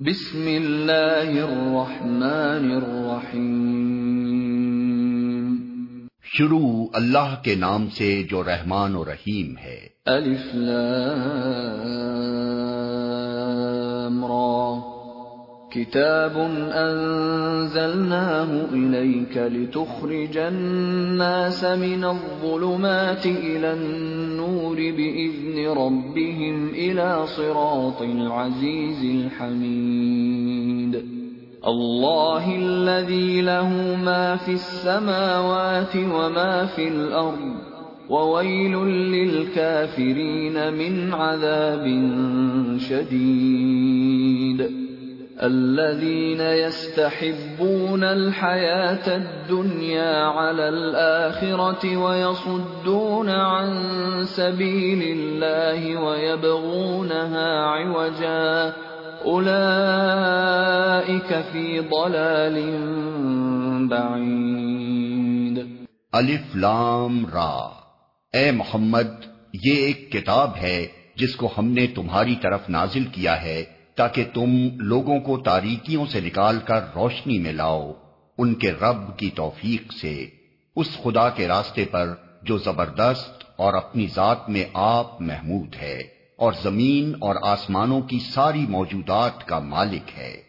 بسم اللہ الرحمن الرحیم۔ شروع اللہ کے نام سے جو رحمان و رحیم ہے۔ الف لام۔ كتاب أنزلناه إليك لتخرج الناس من الظلمات إلى النور بإذن ربهم إلى صراط العزيز الحميد الله الذي له ما في السماوات وما في الأرض وويل للكافرين من عذاب شديد الذين يستحبون الحياة الدنيا على الآخرة ويصدون عن سبيل الله ويبغونها عوجا. أولئك في ضلال بعيد. الف لام را. اے محمد، یہ ایک کتاب ہے جس کو ہم نے تمہاری طرف نازل کیا ہے۔ تاکہ تم لوگوں کو تاریکیوں سے نکال کر روشنی میں لاؤ، ان کے رب کی توفیق سے۔ اس خدا کے راستے پر جو زبردست اور اپنی ذات میں آپ محمود ہے اور زمین اور آسمانوں کی ساری موجودات کا مالک ہے۔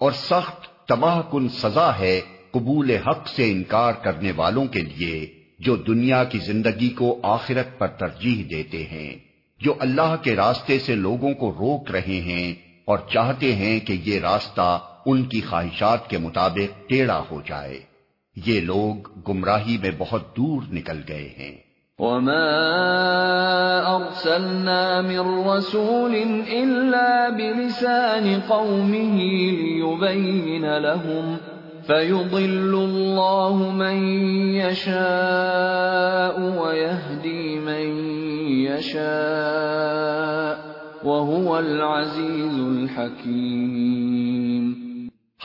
اور سخت تباہ کن سزا ہے قبول حق سے انکار کرنے والوں کے لیے جو دنیا کی زندگی کو آخرت پر ترجیح دیتے ہیں، جو اللہ کے راستے سے لوگوں کو روک رہے ہیں اور چاہتے ہیں کہ یہ راستہ ان کی خواہشات کے مطابق ٹیڑھا ہو جائے۔ یہ لوگ گمراہی میں بہت دور نکل گئے ہیں۔ وما ارسلنا من رسول الا بلسان قومه ليبين لهم فيضل الله من يشاء ويهدي من يشاء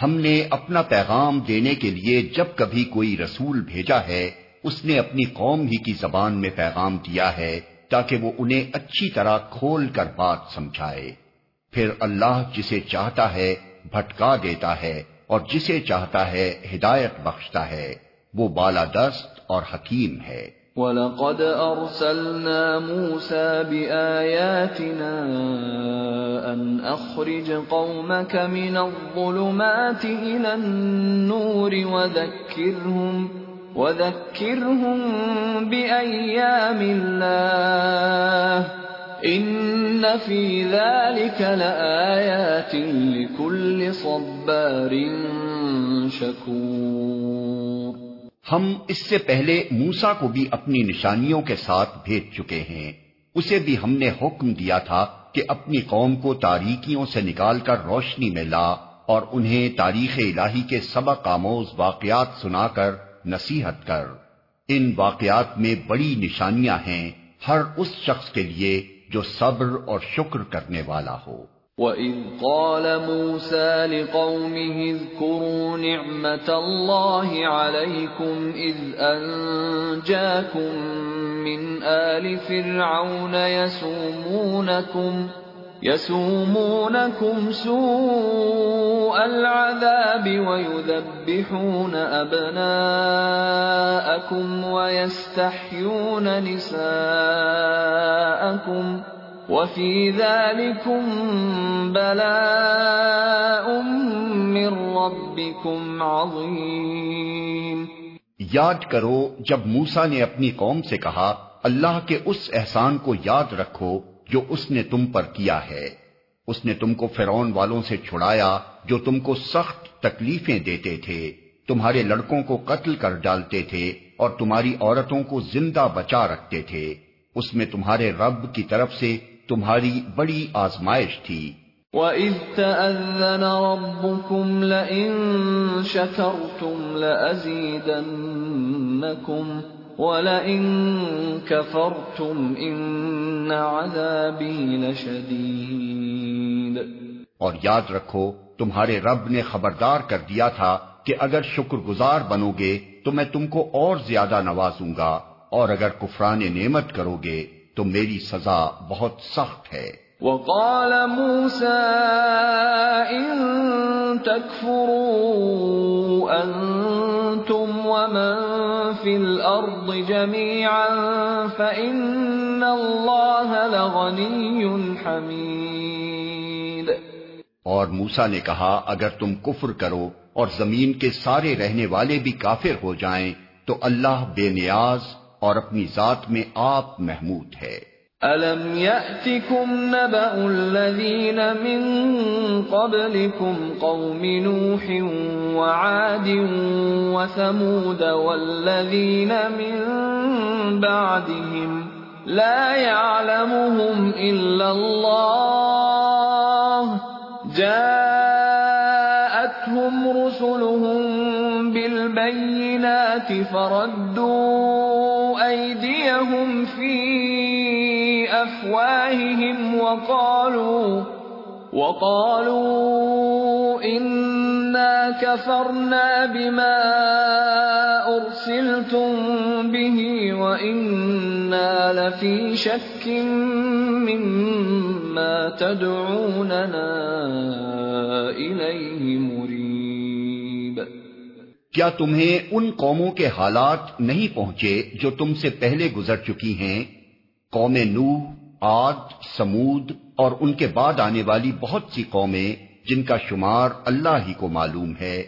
ہم نے اپنا پیغام دینے کے لیے جب کبھی کوئی رسول بھیجا ہے، اس نے اپنی قوم ہی کی زبان میں پیغام دیا ہے تاکہ وہ انہیں اچھی طرح کھول کر بات سمجھائے۔ پھر اللہ جسے چاہتا ہے بھٹکا دیتا ہے اور جسے چاہتا ہے ہدایت بخشتا ہے، وہ بالا دست اور حکیم ہے۔ وَلَقَدْ أَرْسَلْنَا مُوسَى بِآيَاتِنَا أَنْ أَخْرِجْ قَوْمَكَ مِنَ الظُّلُمَاتِ إِلَى النُّورِ وَذَكِّرْهُمْ وَذَكِّرْهُمْ بِأَيَّامِ اللَّهِ إِنَّ فِي ذَلِكَ لَآيَاتٍ لِكُلِّ صَبَّارٍ شَكُورٍ ہم اس سے پہلے موسا کو بھی اپنی نشانیوں کے ساتھ بھیج چکے ہیں۔ اسے بھی ہم نے حکم دیا تھا کہ اپنی قوم کو تاریکیوں سے نکال کر روشنی میں لا اور انہیں تاریخ الہی کے سبق آموز واقعات سنا کر نصیحت کر۔ ان واقعات میں بڑی نشانیاں ہیں ہر اس شخص کے لیے جو صبر اور شکر کرنے والا ہو۔ وَإِذْ قَالَ مُوسَى لِقَوْمِهِ اذْكُرُوا نِعْمَةَ اللَّهِ عَلَيْكُمْ إِذْ أَنْجَاكُمْ مِنْ آلِ فِرْعَوْنَ يَسُومُونَكُمْ يَسُومُونَكُمْ سُوءَ الْعَذَابِ وَيُذَبِّحُونَ أَبْنَاءَكُمْ وَيَسْتَحْيُونَ نِسَاءَكُمْ وفی ذلكم بلاء من ربكم عظیم یاد کرو، جب موسا نے اپنی قوم سے کہا، اللہ کے اس احسان کو یاد رکھو جو اس نے تم پر کیا ہے۔ اس نے تم کو فرون والوں سے چھڑایا جو تم کو سخت تکلیفیں دیتے تھے۔ تمہارے لڑکوں کو قتل کر ڈالتے تھے اور تمہاری عورتوں کو زندہ بچا رکھتے تھے۔ اس میں تمہارے رب کی طرف سے تمہاری بڑی آزمائش تھی۔ وَإِذْ تَأَذَّنَ رَبُّكُمْ لَئِن شَكَرْتُمْ لَأَزِيدَنَّكُمْ وَلَئِن كَفَرْتُمْ إِنَّ عَذَابِي لَشَدِيدٌ۔ اور یاد رکھو تمہارے رب نے خبردار کر دیا تھا کہ اگر شکر گزار بنو گے تو میں تم کو اور زیادہ نوازوں گا اور اگر کفران نعمت کرو گے تو میری سزا بہت سخت ہے۔ وقال موسى إن تكفروا أنتم ومن في الأرض جميعا فإن الله لغني حميد۔ اور موسا نے کہا اگر تم کفر کرو اور زمین کے سارے رہنے والے بھی کافر ہو جائیں تو اللہ بے نیاز اور اپنی ذات میں آپ محمود ہے۔ أَلَمْ يَأْتِكُمْ نَبَأُ الَّذِينَ مِن قَبْلِكُمْ قَوْمِ نُوحٍ وَعَادٍ وَثَمُودَ وَالَّذِينَ مِن بَعْدِهِمْ لَا يَعْلَمُهُمْ إِلَّا اللَّهُ جَاءَتْهُمْ رُسُلُهُم بِالْبَيِّنَاتِ فَرَدُّوا أَيْدِيَهُمْ فِي أفواههم وقالوا وقالوا إنا كفرنا بما أرسلتم به وإنا لفي شك مما تدعوننا إليه مريب کیا تمہیں ان قوموں کے حالات نہیں پہنچے جو تم سے پہلے گزر چکی ہیں؟ قوم نو آد سمود اور ان کے بعد آنے والی بہت سی قومیں جن کا شمار اللہ ہی کو معلوم ہے۔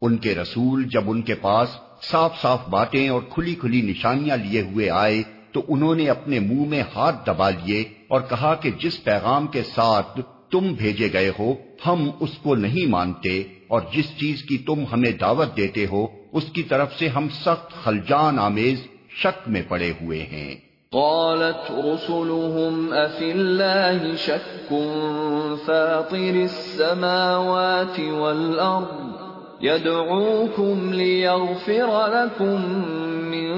ان کے رسول جب ان کے پاس صاف صاف باتیں اور کھلی کھلی نشانیاں لیے ہوئے آئے، تو انہوں نے اپنے منہ میں ہاتھ دبا لیے اور کہا کہ جس پیغام کے ساتھ تم بھیجے گئے ہو، ہم اس کو نہیں مانتے۔ اور جس چیز کی تم ہمیں دعوت دیتے ہو، اس کی طرف سے ہم سخت خلجان آمیز شک میں پڑے ہوئے ہیں۔ قالت رسلهم أفي الله شك فاطر السماوات والأرض، يدعوكم ليغفر لكم من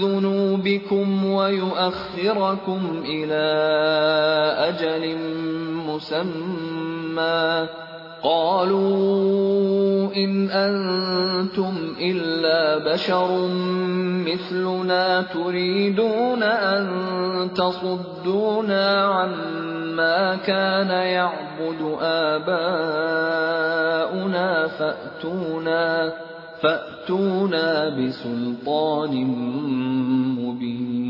ذنوبكم ويؤخركم إلى أجل مسمى. قالوا إن أنتم إلا بشر مثلنا تريدون أن تصدونا عما كان يعبد آباؤنا فأتونا فأتونا بسلطان مبين.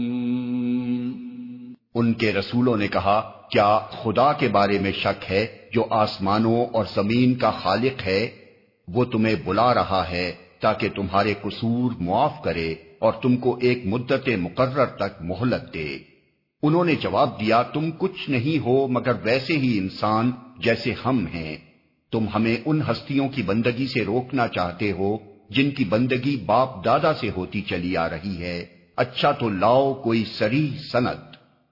ان کے رسولوں نے کہا، کیا خدا کے بارے میں شک ہے؟ جو آسمانوں اور زمین کا خالق ہے، وہ تمہیں بلا رہا ہے تاکہ تمہارے قصور معاف کرے اور تم کو ایک مدت مقرر تک مہلت دے۔ انہوں نے جواب دیا، تم کچھ نہیں ہو مگر ویسے ہی انسان جیسے ہم ہیں۔ تم ہمیں ان ہستیوں کی بندگی سے روکنا چاہتے ہو جن کی بندگی باپ دادا سے ہوتی چلی آ رہی ہے۔ اچھا تو لاؤ کوئی سری سند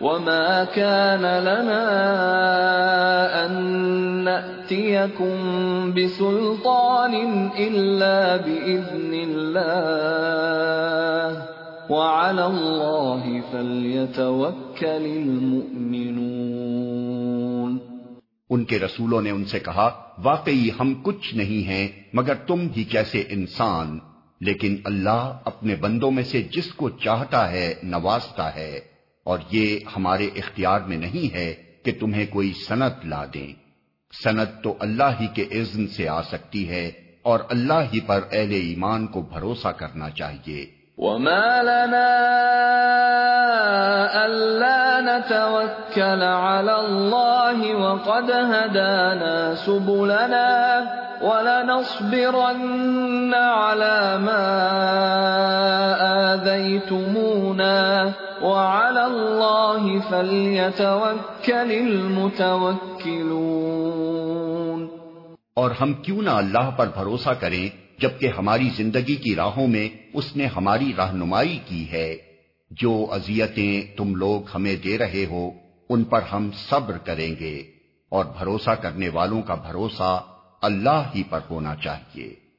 وما كان لنا أن نأتيكم بسلطان إلا بإذن الله وعلى الله فليتوكل المؤمنون ان کے رسولوں نے ان سے کہا، واقعی ہم کچھ نہیں ہیں، مگر تم ہی جیسے انسان، لیکن اللہ اپنے بندوں میں سے جس کو چاہتا ہے، نوازتا ہے۔ اور یہ ہمارے اختیار میں نہیں ہے کہ تمہیں کوئی صنعت لا دیں۔ صنعت تو اللہ ہی کے عزن سے آ سکتی ہے اور اللہ ہی پر اہل ایمان کو بھروسہ کرنا چاہیے۔ وما لنا ألا نتوكل على الله وقد هدانا سبلنا ولنصبرن على ما آذيتمونا وعلى الله فليتوكل المتوكلون. اور ہم کیوں نہ اللہ پر بھروسہ کریں جبکہ ہماری زندگی کی راہوں میں اس نے ہماری رہنمائی کی ہے۔ جو اذیتیں تم لوگ ہمیں دے رہے ہو، ان پر ہم صبر کریں گے۔ اور بھروسہ کرنے والوں کا بھروسہ اللہ ہی پر ہونا چاہیے۔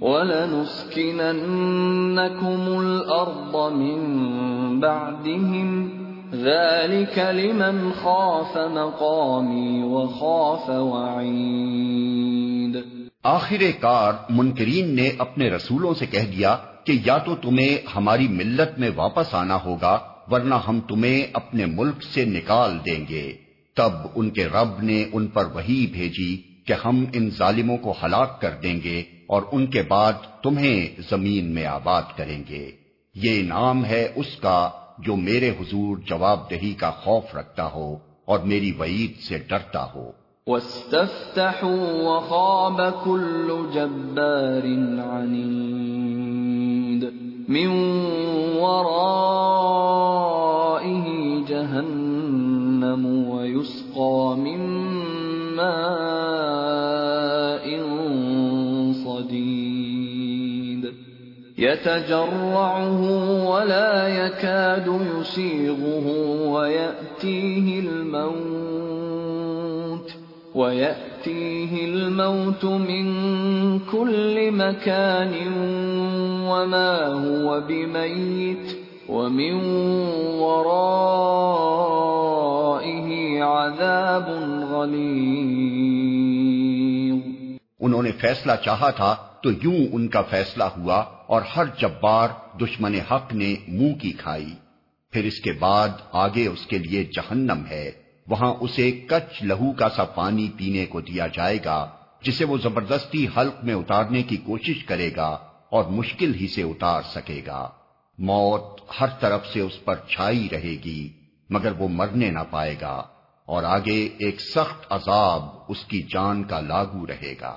وَلَنُسْكِنَنَّكُمُ الْأَرْضَ مِنْ بَعْدِهِمْ ذَلِكَ لِمَنْ خَافَ مَقَامِي وَخَافَ وَعِيدِ آخر کار منکرین نے اپنے رسولوں سے کہہ دیا کہ یا تو تمہیں ہماری ملت میں واپس آنا ہوگا، ورنہ ہم تمہیں اپنے ملک سے نکال دیں گے۔ تب ان کے رب نے ان پر وہی بھیجی کہ ہم ان ظالموں کو ہلاک کر دیں گے۔ اور ان کے بعد تمہیں زمین میں آباد کریں گے۔ یہ انعام ہے اس کا جو میرے حضور جواب دہی کا خوف رکھتا ہو اور میری وعید سے ڈرتا ہو۔ وَاسْتَفْتَحُوا وَخَابَ كُلُّ جَبَّارٍ عَنِيدٍ مِّن وَرَائِهِ جَهَنَّمُ وَيُسْقَى مِن مَّاءٍ۔ يتجرعه ولا يكاد يسيغه ويأتيه الموت ويأتيه الموت من كل مكان وما هو بميت ومن ورائه عذاب غليظ انہوں نے فیصلہ چاہا تھا تو یوں ان کا فیصلہ ہوا اور ہر جبار دشمن حق نے منہ کی کھائی۔ پھر اس کے بعد آگے اس کے لیے جہنم ہے۔ وہاں اسے کچ لہو کا سا پانی پینے کو دیا جائے گا، جسے وہ زبردستی حلق میں اتارنے کی کوشش کرے گا اور مشکل ہی سے اتار سکے گا۔ موت ہر طرف سے اس پر چھائی رہے گی، مگر وہ مرنے نہ پائے گا اور آگے ایک سخت عذاب اس کی جان کا لاگو رہے گا۔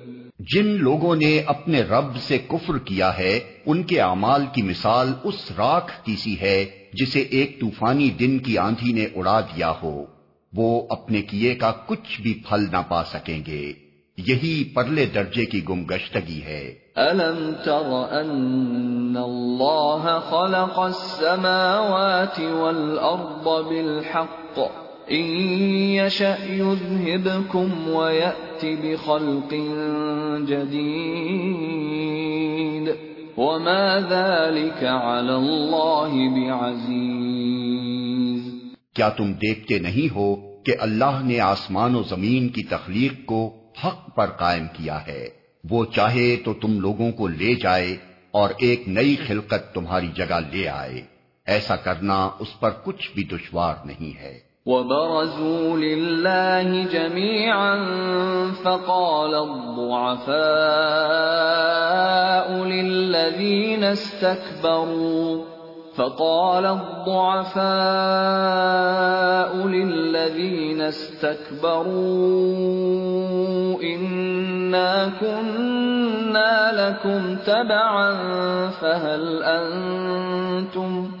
جن لوگوں نے اپنے رب سے کفر کیا ہے، ان کے اعمال کی مثال اس راکھ کی سی ہے جسے ایک طوفانی دن کی آندھی نے اڑا دیا ہو۔ وہ اپنے کیے کا کچھ بھی پھل نہ پا سکیں گے۔ یہی پرلے درجے کی گم گشتگی ہے تر ان اللہ خلق السماوات بالحق بخلق جديد وما ذلك على الله بعزيز کیا تم دیکھتے نہیں ہو کہ اللہ نے آسمان و زمین کی تخلیق کو حق پر قائم کیا ہے؟ وہ چاہے تو تم لوگوں کو لے جائے اور ایک نئی خلقت تمہاری جگہ لے آئے۔ ایسا کرنا اس پر کچھ بھی دشوار نہیں ہے۔ وبرزوا لله جميعا فقال الضعفاء للذين استكبروا فقال الضعفاء للذين استكبروا إنا كنا لكم تبعا فهل أنتم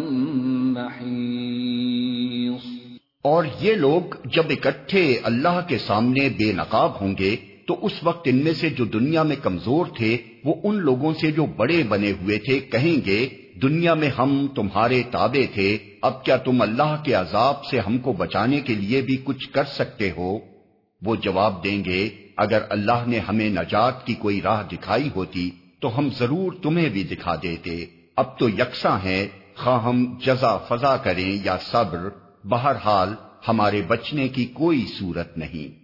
اور یہ لوگ جب اکٹھے اللہ کے سامنے بے نقاب ہوں گے، تو اس وقت ان میں سے جو دنیا میں کمزور تھے، وہ ان لوگوں سے جو بڑے بنے ہوئے تھے، کہیں گے، دنیا میں ہم تمہارے تابے تھے، اب کیا تم اللہ کے عذاب سے ہم کو بچانے کے لیے بھی کچھ کر سکتے ہو؟ وہ جواب دیں گے، اگر اللہ نے ہمیں نجات کی کوئی راہ دکھائی ہوتی، تو ہم ضرور تمہیں بھی دکھا دیتے۔ اب تو یکساں ہیں خواہ ہم جزا فضا کریں یا صبر۔ بہرحال ہمارے بچنے کی کوئی صورت نہیں۔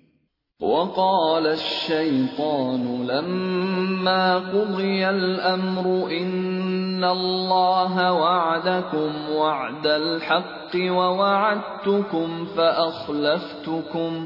وقال الشيطان لما قضي الأمر إن الله وعدكم وعد الحق ووعدتكم فأخلفتكم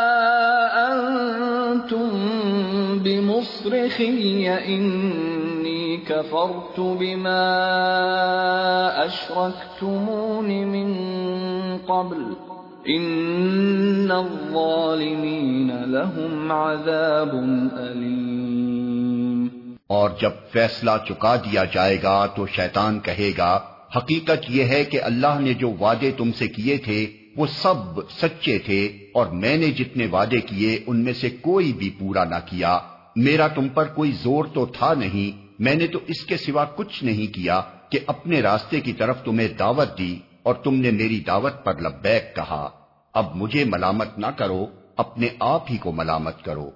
بمصرخي إني كفرت بما أشركتمون من قبل. ان الظالمین لهم عذاب علیم اور جب فیصلہ چکا دیا جائے گا تو شیطان کہے گا، حقیقت یہ ہے کہ اللہ نے جو وعدے تم سے کیے تھے، وہ سب سچے تھے، اور میں نے جتنے وعدے کیے، ان میں سے کوئی بھی پورا نہ کیا۔ میرا تم پر کوئی زور تو تھا نہیں، میں نے تو اس کے سوا کچھ نہیں کیا کہ اپنے راستے کی طرف تمہیں دعوت دی اور تم نے میری دعوت پر لبیک کہا، اب مجھے ملامت نہ کرو، اپنے آپ ہی کو ملامت کرو۔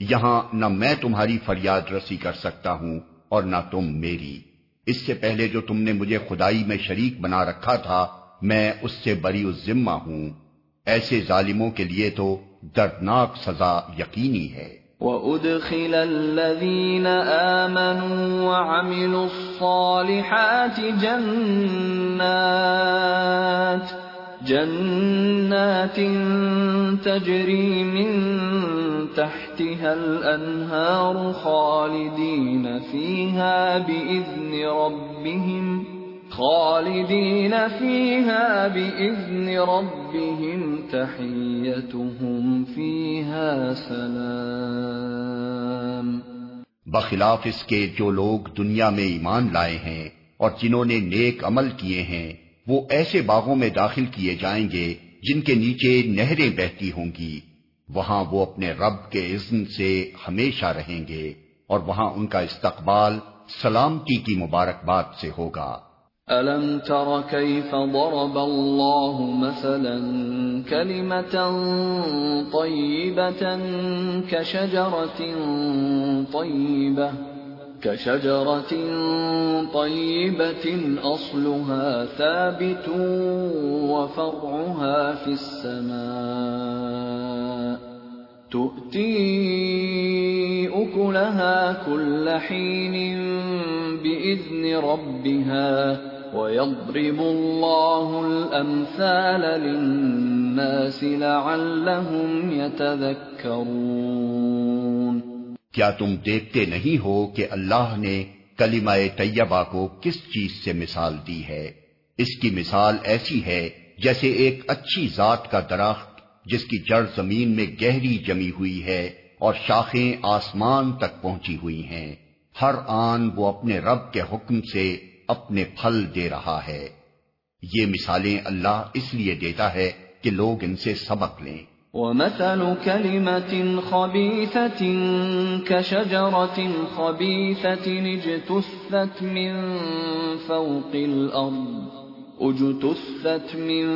یہاں نہ میں تمہاری فریاد رسی کر سکتا ہوں اور نہ تم میری۔ اس سے پہلے جو تم نے مجھے خدائی میں شریک بنا رکھا تھا، میں اس سے بری ذمہ ہوں۔ ایسے ظالموں کے لیے تو دردناک سزا یقینی ہے۔ وَأُدْخِلَ الَّذِينَ آمَنُوا وَعَمِلُوا الصَّالِحَاتِ جَنَّاتِ جنات تجري من تحتها الأنهار خالدين فيها بإذن ربهم خالدين فيها بإذن ربهم تحيتهم فيها سلام بخلاف اس کے جو لوگ دنیا میں ایمان لائے ہیں اور جنہوں نے نیک عمل کیے ہیں، وہ ایسے باغوں میں داخل کیے جائیں گے جن کے نیچے نہریں بہتی ہوں گی۔ وہاں وہ اپنے رب کے عزن سے ہمیشہ رہیں گے اور وہاں ان کا استقبال سلامتی کی مبارکباد سے ہوگا۔ أَلَمْ تَرَ كَيْفَ ضَرَبَ اللَّهُ مَثَلًا كَلِمَةً طَيِّبَةً كَشَجَرَةٍ طَيِّبَةٍ كشجرة طيبة أصلها ثابت وفرعها في السماء تؤتي أكلها كل حين بإذن ربها ويضرب الله الأمثال للناس لعلهم يتذكرون کیا تم دیکھتے نہیں ہو کہ اللہ نے کلمہ طیبہ کو کس چیز سے مثال دی ہے؟ اس کی مثال ایسی ہے جیسے ایک اچھی ذات کا درخت جس کی جڑ زمین میں گہری جمی ہوئی ہے اور شاخیں آسمان تک پہنچی ہوئی ہیں۔ ہر آن وہ اپنے رب کے حکم سے اپنے پھل دے رہا ہے۔ یہ مثالیں اللہ اس لیے دیتا ہے کہ لوگ ان سے سبق لیں۔ ومثل كلمة خبيثة كشجرة خبيثة اجتثت من فوق الأرض۔ اجتثت من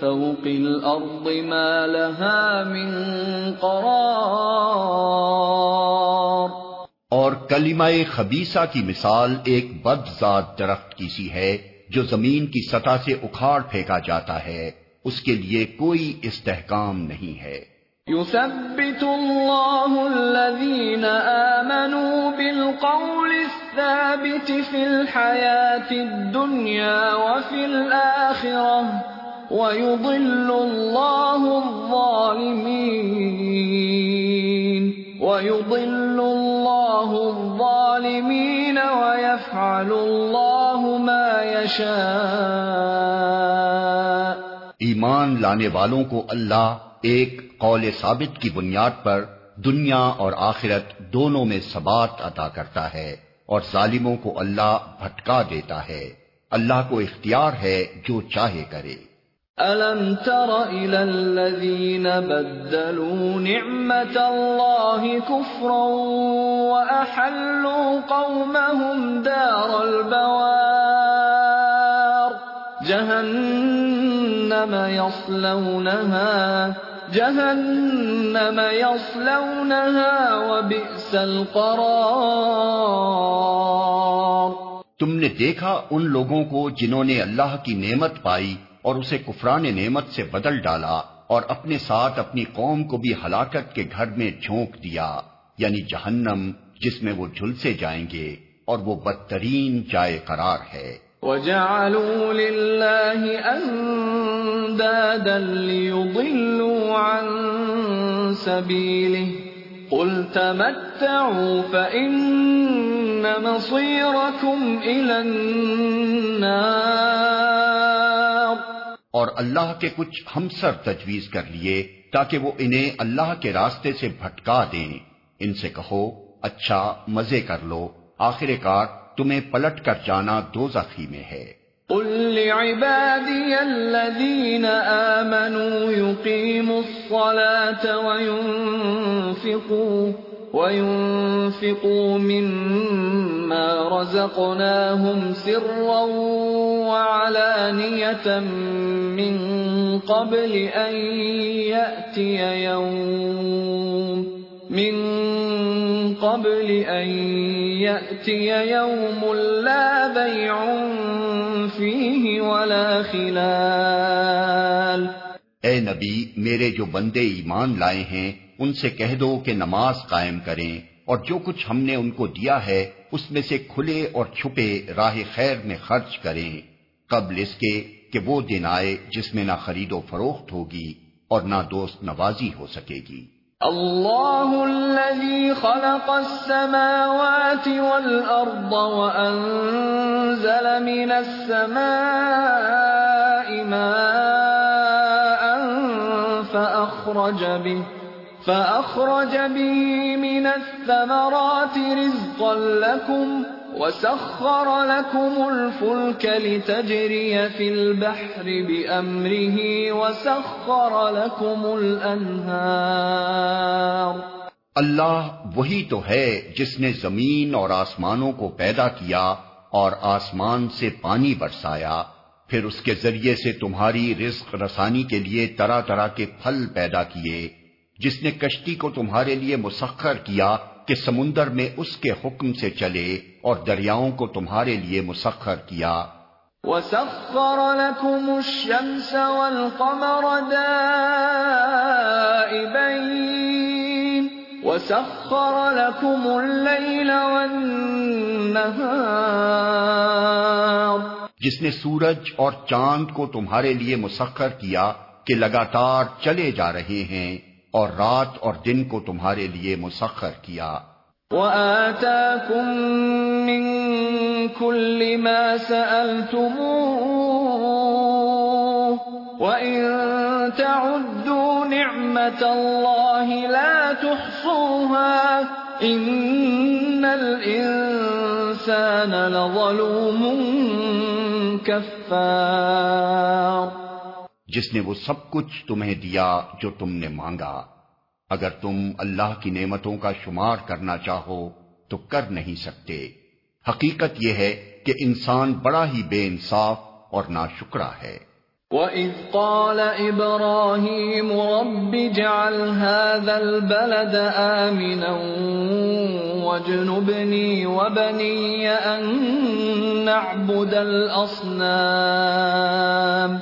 فوق الأرض ما لها من قرار۔ اور کلمہ خبیصہ کی مثال ایک بد ذات درخت کی سی ہے جو زمین کی سطح سے اکھاڑ پھینکا جاتا ہے۔ اس کے لیے کوئی استحکام نہیں ہے۔ يثبت الله الذين آمنوا بالقول الثابت في الحياة الدنيا وفي الآخرة ويضل الله الظالمين ويضل الله الظالمين ويفعل الله ما يشاء ایمان لانے والوں کو اللہ ایک قول ثابت کی بنیاد پر دنیا اور آخرت دونوں میں ثبات عطا کرتا ہے اور ظالموں کو اللہ بھٹکا دیتا ہے۔ اللہ کو اختیار ہے جو چاہے کرے۔ أَلَمْ تَرَ إِلَى الَّذِينَ بَدَّلُوا نِعْمَةَ اللَّهِ كُفْرًا وَأَحَلُّوا قَوْمَهُمْ دَارَ الْبَوَارِ جَهَنَّمَ يَصْلَوْنَهَا جَهَنَّمَ يَصْلَوْنَهَا وَبِئْسَ الْقَرَارِ۔ تم نے دیکھا ان لوگوں کو جنہوں نے اللہ کی نعمت پائی۔ اور اسے کفران نعمت سے بدل ڈالا اور اپنے ساتھ اپنی قوم کو بھی ہلاکت کے گھر میں جھونک دیا یعنی جہنم، جس میں وہ جھلسے جائیں گے اور وہ بدترین جائے قرار ہے۔ وَجَعَلُوا لِلَّهِ أَنْدَادًا لِيُضِلُّوا عَن سَبِيلِهِ قُلْ تَمَتَّعُوا فَإِنَّ مَصِيرَكُمْ إِلَى النَّارِ اور اللہ کے کچھ ہمسر تجویز کر لیے تاکہ وہ انہیں اللہ کے راستے سے بھٹکا دیں۔ ان سے کہو اچھا مزے کر لو۔ آخر کار تمہیں پلٹ کر جانا دو میں ہے۔ قل لعبادي الذين آمنوا يقيموا الصلاة وينفقوا وينفقوا مما رزقناهم سرا وعلانية من قبل أن يأتي يوم من قبل أن يأتي يوم لا بيع فيه ولا خلال اے نبی، میرے جو بندے ایمان لائے ہیں، ان سے کہہ دو کہ نماز قائم کریں، اور جو کچھ ہم نے ان کو دیا ہے، اس میں سے کھلے اور چھپے راہ خیر میں خرچ کریں، قبل اس کے کہ وہ دن آئے جس میں نہ خرید و فروخت ہوگی اور نہ دوست نوازی ہو سکے گی۔ الله الذي خلق السماوات والأرض وأنزل من السماء ماء فأخرج به فأخرج به من الثمرات رزقا لكم، وسخر لكم الفلك لتجري في البحر بأمره، وسخر لكم الأنهار۔ اللہ وہی تو ہے جس نے زمین اور آسمانوں کو پیدا کیا اور آسمان سے پانی برسایا۔ پھر اس کے ذریعے سے تمہاری رزق رسانی کے لیے طرح طرح کے پھل پیدا کیے، جس نے کشتی کو تمہارے لیے مسخر کیا کہ سمندر میں اس کے حکم سے چلے اور دریاؤں کو تمہارے لیے مسخر کیا۔ وسخر لكم الشمس والقمر دائبين وسخر لكم الليل والنهار جس نے سورج اور چاند کو تمہارے لیے مسخر کیا کہ لگاتار چلے جا رہے ہیں اور رات اور دن کو تمہارے لیے مسخر کیا۔ وَآتَاكُم مِّن كُلِّ مَا سَأَلْتُمُوهُ وَإِن تَعُدُّوا نِعْمَةَ اللَّهِ لَا تُحْصُوهَا إِنَّ الْإِنسَانَ لَظَلُومٌ كَفَّارٌ. جس نے وہ سب کچھ تمہیں دیا جو تم نے مانگا، اگر تم اللہ کی نعمتوں کا شمار کرنا چاہو تو کر نہیں سکتے۔ حقیقت یہ ہے کہ انسان بڑا ہی بے انصاف اور ناشکرا ہے۔ وَإِذْ قَالَ إِبْرَاهِيمُ رَبِّ جَعَلْ هَذَا الْبَلَدَ آمِنًا وَاجْنُبْنِي وَبَنِيَّ أَن نَّعْبُدَ الْأَصْنَامَ۔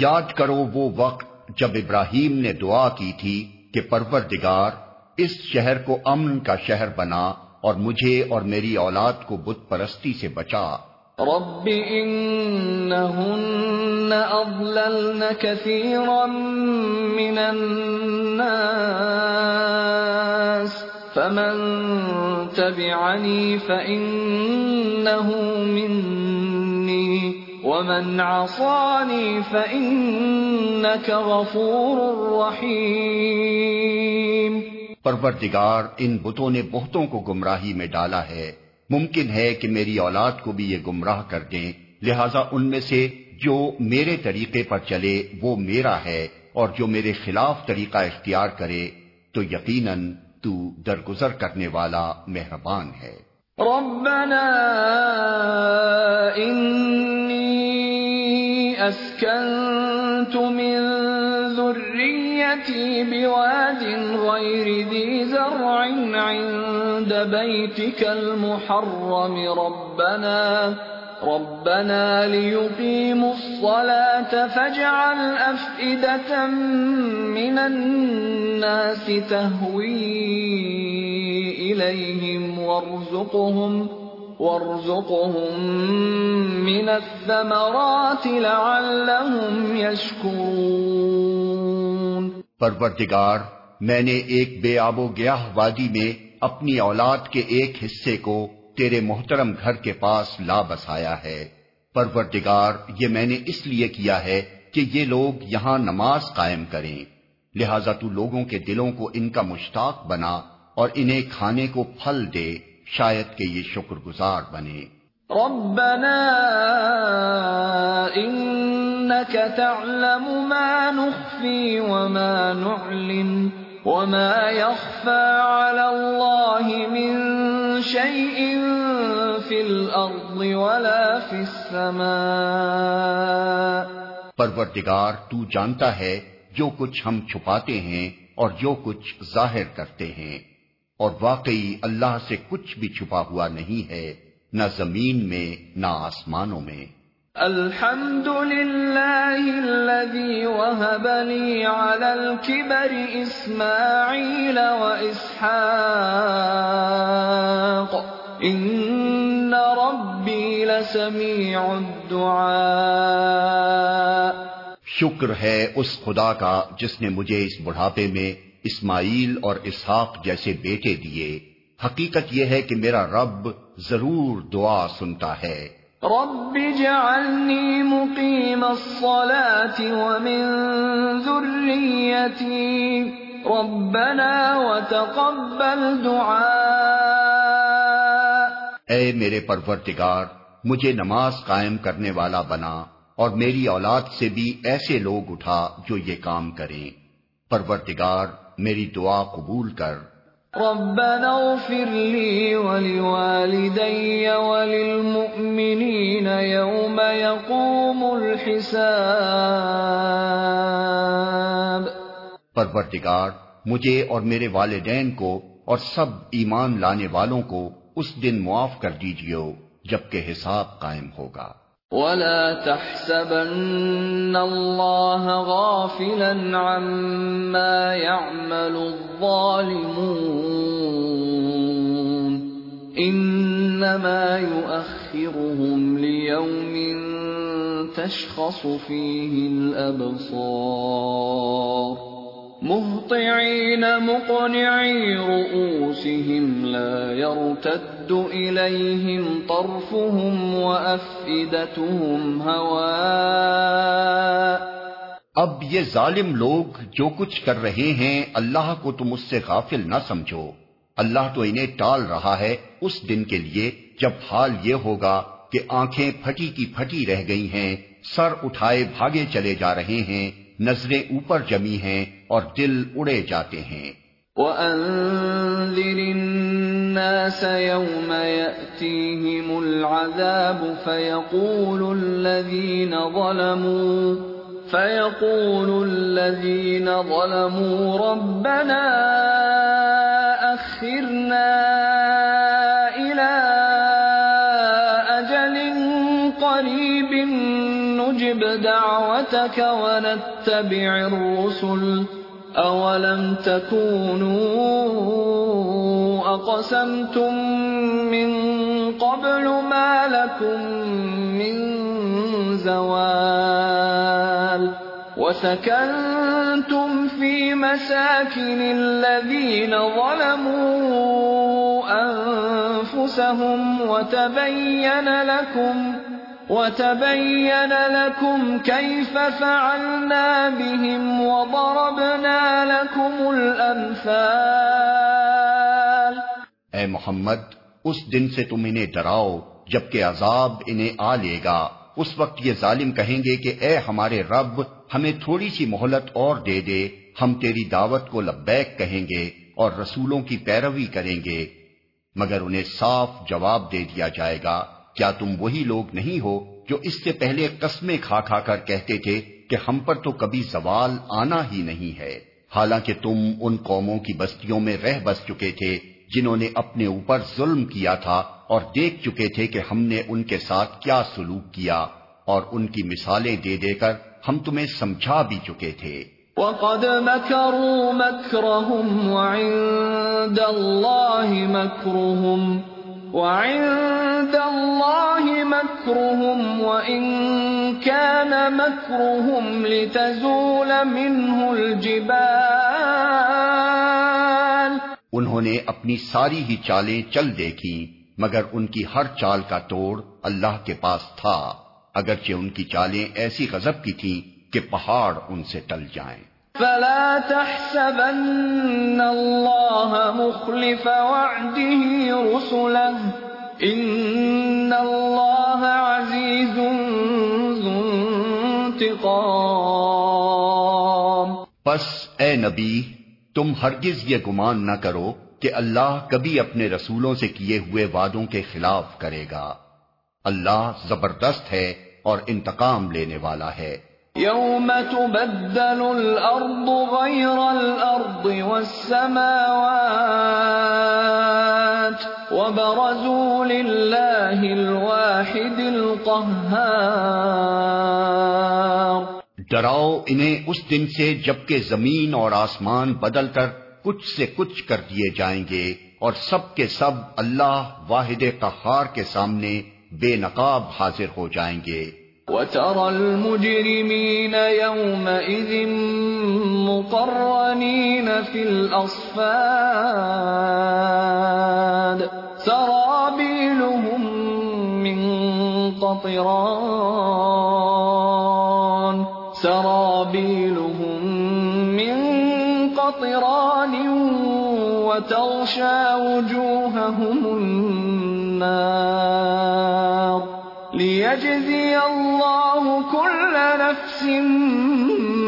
یاد کرو وہ وقت جب ابراہیم نے دعا کی تھی کہ پروردگار، اس شہر کو امن کا شہر بنا اور مجھے اور میری اولاد کو بت پرستی سے بچا۔ رب انہن اضللن كثيرا من الناس فمن تبعني فإنه مني ومن عصاني فإنك غفور رحيم۔ پروردگار ان بتوں نے بہتوں کو گمراہی میں ڈالا ہے۔ ممکن ہے کہ میری اولاد کو بھی یہ گمراہ کر دیں۔ لہذا ان میں سے جو میرے طریقے پر چلے، وہ میرا ہے، اور جو میرے خلاف طریقہ اختیار کرے، تو یقیناً تو درگزر کرنے والا مہربان ہے۔ ربنا انی اسکنت من ذریتی بواد غیر ذی زرع عند بیتک المحرم ربنا ربنا ليقيموا الصلاة فاجعل أفئدة من الناس تهوي إليهم وارزقهم وارزقهم من الثمرات لعلهم يشكرون پروردگار، میں نے ایک بے آب و گیاہ وادی میں اپنی اولاد کے ایک حصے کو تیرے محترم گھر کے پاس لا بسایا ہے۔ پروردگار، یہ میں نے اس لیے کیا ہے کہ یہ لوگ یہاں نماز قائم کریں۔ لہذا تو لوگوں کے دلوں کو ان کا مشتاق بنا اور انہیں کھانے کو پھل دے، شاید کہ یہ شکر گزار بنے۔ ربنا انك تعلم ما نخفي وما نعلن وما يخفى على الله من شيء في الارض ولا في السماء پروردگار تو جانتا ہے جو کچھ ہم چھپاتے ہیں اور جو کچھ ظاہر کرتے ہیں اور واقعی اللہ سے کچھ بھی چھپا ہوا نہیں ہے۔ نہ زمین میں نہ آسمانوں میں۔ الحمد لله الذي وهب لي على الكبر إسماعيل وإسحاق إن ربي لسميع الدعاء۔ شکر ہے اس خدا کا جس نے مجھے اس بڑھاپے میں اسماعیل اور اسحاق جیسے بیٹے دیے۔ حقیقت یہ ہے کہ میرا رب ضرور دعا سنتا ہے۔ رب جعلني مقيم الصلاة ومن ذريتي ربنا وتقبل دعاء۔ اے میرے پرورتگار مجھے نماز قائم کرنے والا بنا اور میری اولاد سے بھی ایسے لوگ اٹھا جو یہ کام کریں۔ پرورتگار میری دعا قبول کر۔ ربنا اغفر لي ولوالدي وللمؤمنين يوم يقوم الحساب. پروردگار، مجھے اور میرے والدین کو اور سب ایمان لانے والوں کو اس دن معاف کر دیجیے جبکہ حساب قائم ہوگا۔ ولا تحسبن الله غافلا عما يعمل الظالمون انما يؤخرهم ليوم تشخص فيه الابصار مهطعين مقنعي رؤوسهم لا يرتد إليهم طرفهم وأفئدتهم هواء. اب یہ ظالم لوگ جو کچھ کر رہے ہیں، اللہ کو تم اس سے غافل نہ سمجھو۔ اللہ تو انہیں ٹال رہا ہے اس دن کے لیے، جب حال یہ ہوگا کہ آنکھیں پھٹی کی پھٹی رہ گئی ہیں، سر اٹھائے بھاگے چلے جا رہے ہیں۔ نظریں اوپر جمی ہیں اور دل اڑے جاتے ہیں۔ وَأَنذِرِ النَّاسَ يَوْمَ يَأْتِيهِمُ الْعَذَابُ فَيَقُولُ الَّذِينَ ظَلَمُوا، فَيَقُولُ الَّذِينَ ظَلَمُوا رَبَّنَا أَخِّرْنَا نُجِبْ دَعْوَتَكَ وَنَتَّبِعِ الرُّسُلَ أَوَلَمْ تَكُونُوا أَقْسَمْتُمْ مِنْ قَبْلُ مَا لَكُمْ مِنْ زَوَالٍ وَسَكَنْتُمْ فِي مَسَاكِنِ الَّذِينَ ظَلَمُوا أَنفُسَهُمْ وَتَبَيَّنَ لَكُمْ وتبين لكم كيف فعلنا بهم وضربنا لكم الأمثال. اے محمد، اس دن سے تم انہیں ڈراؤ، جبکہ عذاب انہیں آ لے گا۔ اس وقت یہ ظالم کہیں گے کہ اے ہمارے رب، ہمیں تھوڑی سی مہلت اور دے دے، ہم تیری دعوت کو لبیک کہیں گے اور رسولوں کی پیروی کریں گے، مگر انہیں صاف جواب دے دیا جائے گا۔ کیا تم وہی لوگ نہیں ہو جو اس سے پہلے قسمیں کھا کھا کر کہتے تھے کہ ہم پر تو کبھی زوال آنا ہی نہیں ہے؟ حالانکہ تم ان قوموں کی بستیوں میں رہ بس چکے تھے جنہوں نے اپنے اوپر ظلم کیا تھا اور دیکھ چکے تھے کہ ہم نے ان کے ساتھ کیا سلوک کیا اور ان کی مثالیں دے دے کر ہم تمہیں سمجھا بھی چکے تھے۔ وَقَدْ مَكَرُوا مَكْرَهُمْ وَعِندَ اللَّهِ مَكْرُهُمْ وعند الله مكرهم وإن كان مكرهم لتزول منه الجبال. انہوں نے اپنی ساری ہی چالیں چل دیکھی، مگر ان کی ہر چال کا توڑ اللہ کے پاس تھا، اگرچہ ان کی چالیں ایسی غضب کی تھیں کہ پہاڑ ان سے ٹل جائیں۔ فلا تحسبن الله مخلف وعده رسله. ان الله عزيز ذو انتقام. پس اے نبی، تم ہرگز یہ گمان نہ کرو کہ اللہ کبھی اپنے رسولوں سے کیے ہوئے وعدوں کے خلاف کرے گا۔ اللہ زبردست ہے اور انتقام لینے والا ہے۔ يوم تبدل الأرض غير الأرض والسماوات وبرزوا لله الواحد القهار ڈراؤ انہیں اس دن سے جبکہ زمین اور آسمان بدل کر کچھ سے کچھ کر دیے جائیں گے اور سب کے سب اللہ واحد قہار کے سامنے بے نقاب حاضر ہو جائیں گے۔ وترى المجرمين يومئذ مقرنين في الأصفاد. سرابيلهم من قطران. سرابيلهم من قطران وتغشى وجوههم النار. لیجزی اللہ کل نفس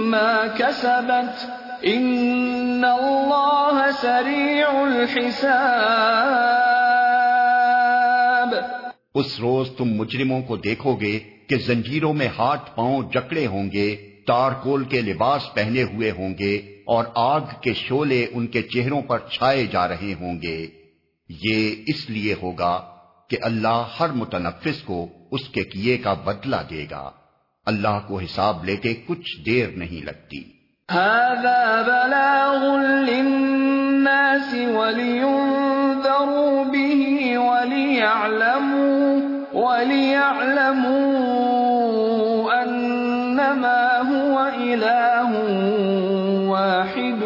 ما کسبت ان اللہ سریع الحساب. اس روز تم مجرموں کو دیکھو گے کہ زنجیروں میں ہاتھ پاؤں جکڑے ہوں گے، تار کول کے لباس پہنے ہوئے ہوں گے، اور آگ کے شولے ان کے چہروں پر چھائے جا رہے ہوں گے۔ یہ اس لیے ہوگا کہ اللہ ہر متنفس کو اس کے کیے کا بدلہ دے گا۔ اللہ کو حساب لیتے کچھ دیر نہیں لگتی۔ هذا بلاغ للناس ولينذروا به وليعلموا وليعلموا أنما هو إله واحد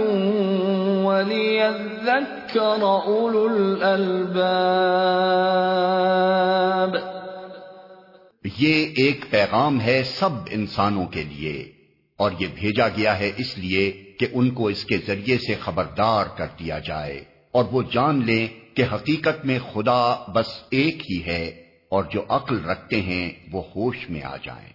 وليذكروا وليذكر أولو الألباب. یہ ایک پیغام ہے سب انسانوں کے لیے، اور یہ بھیجا گیا ہے اس لیے کہ ان کو اس کے ذریعے سے خبردار کر دیا جائے، اور وہ جان لیں کہ حقیقت میں خدا بس ایک ہی ہے، اور جو عقل رکھتے ہیں وہ ہوش میں آ جائیں۔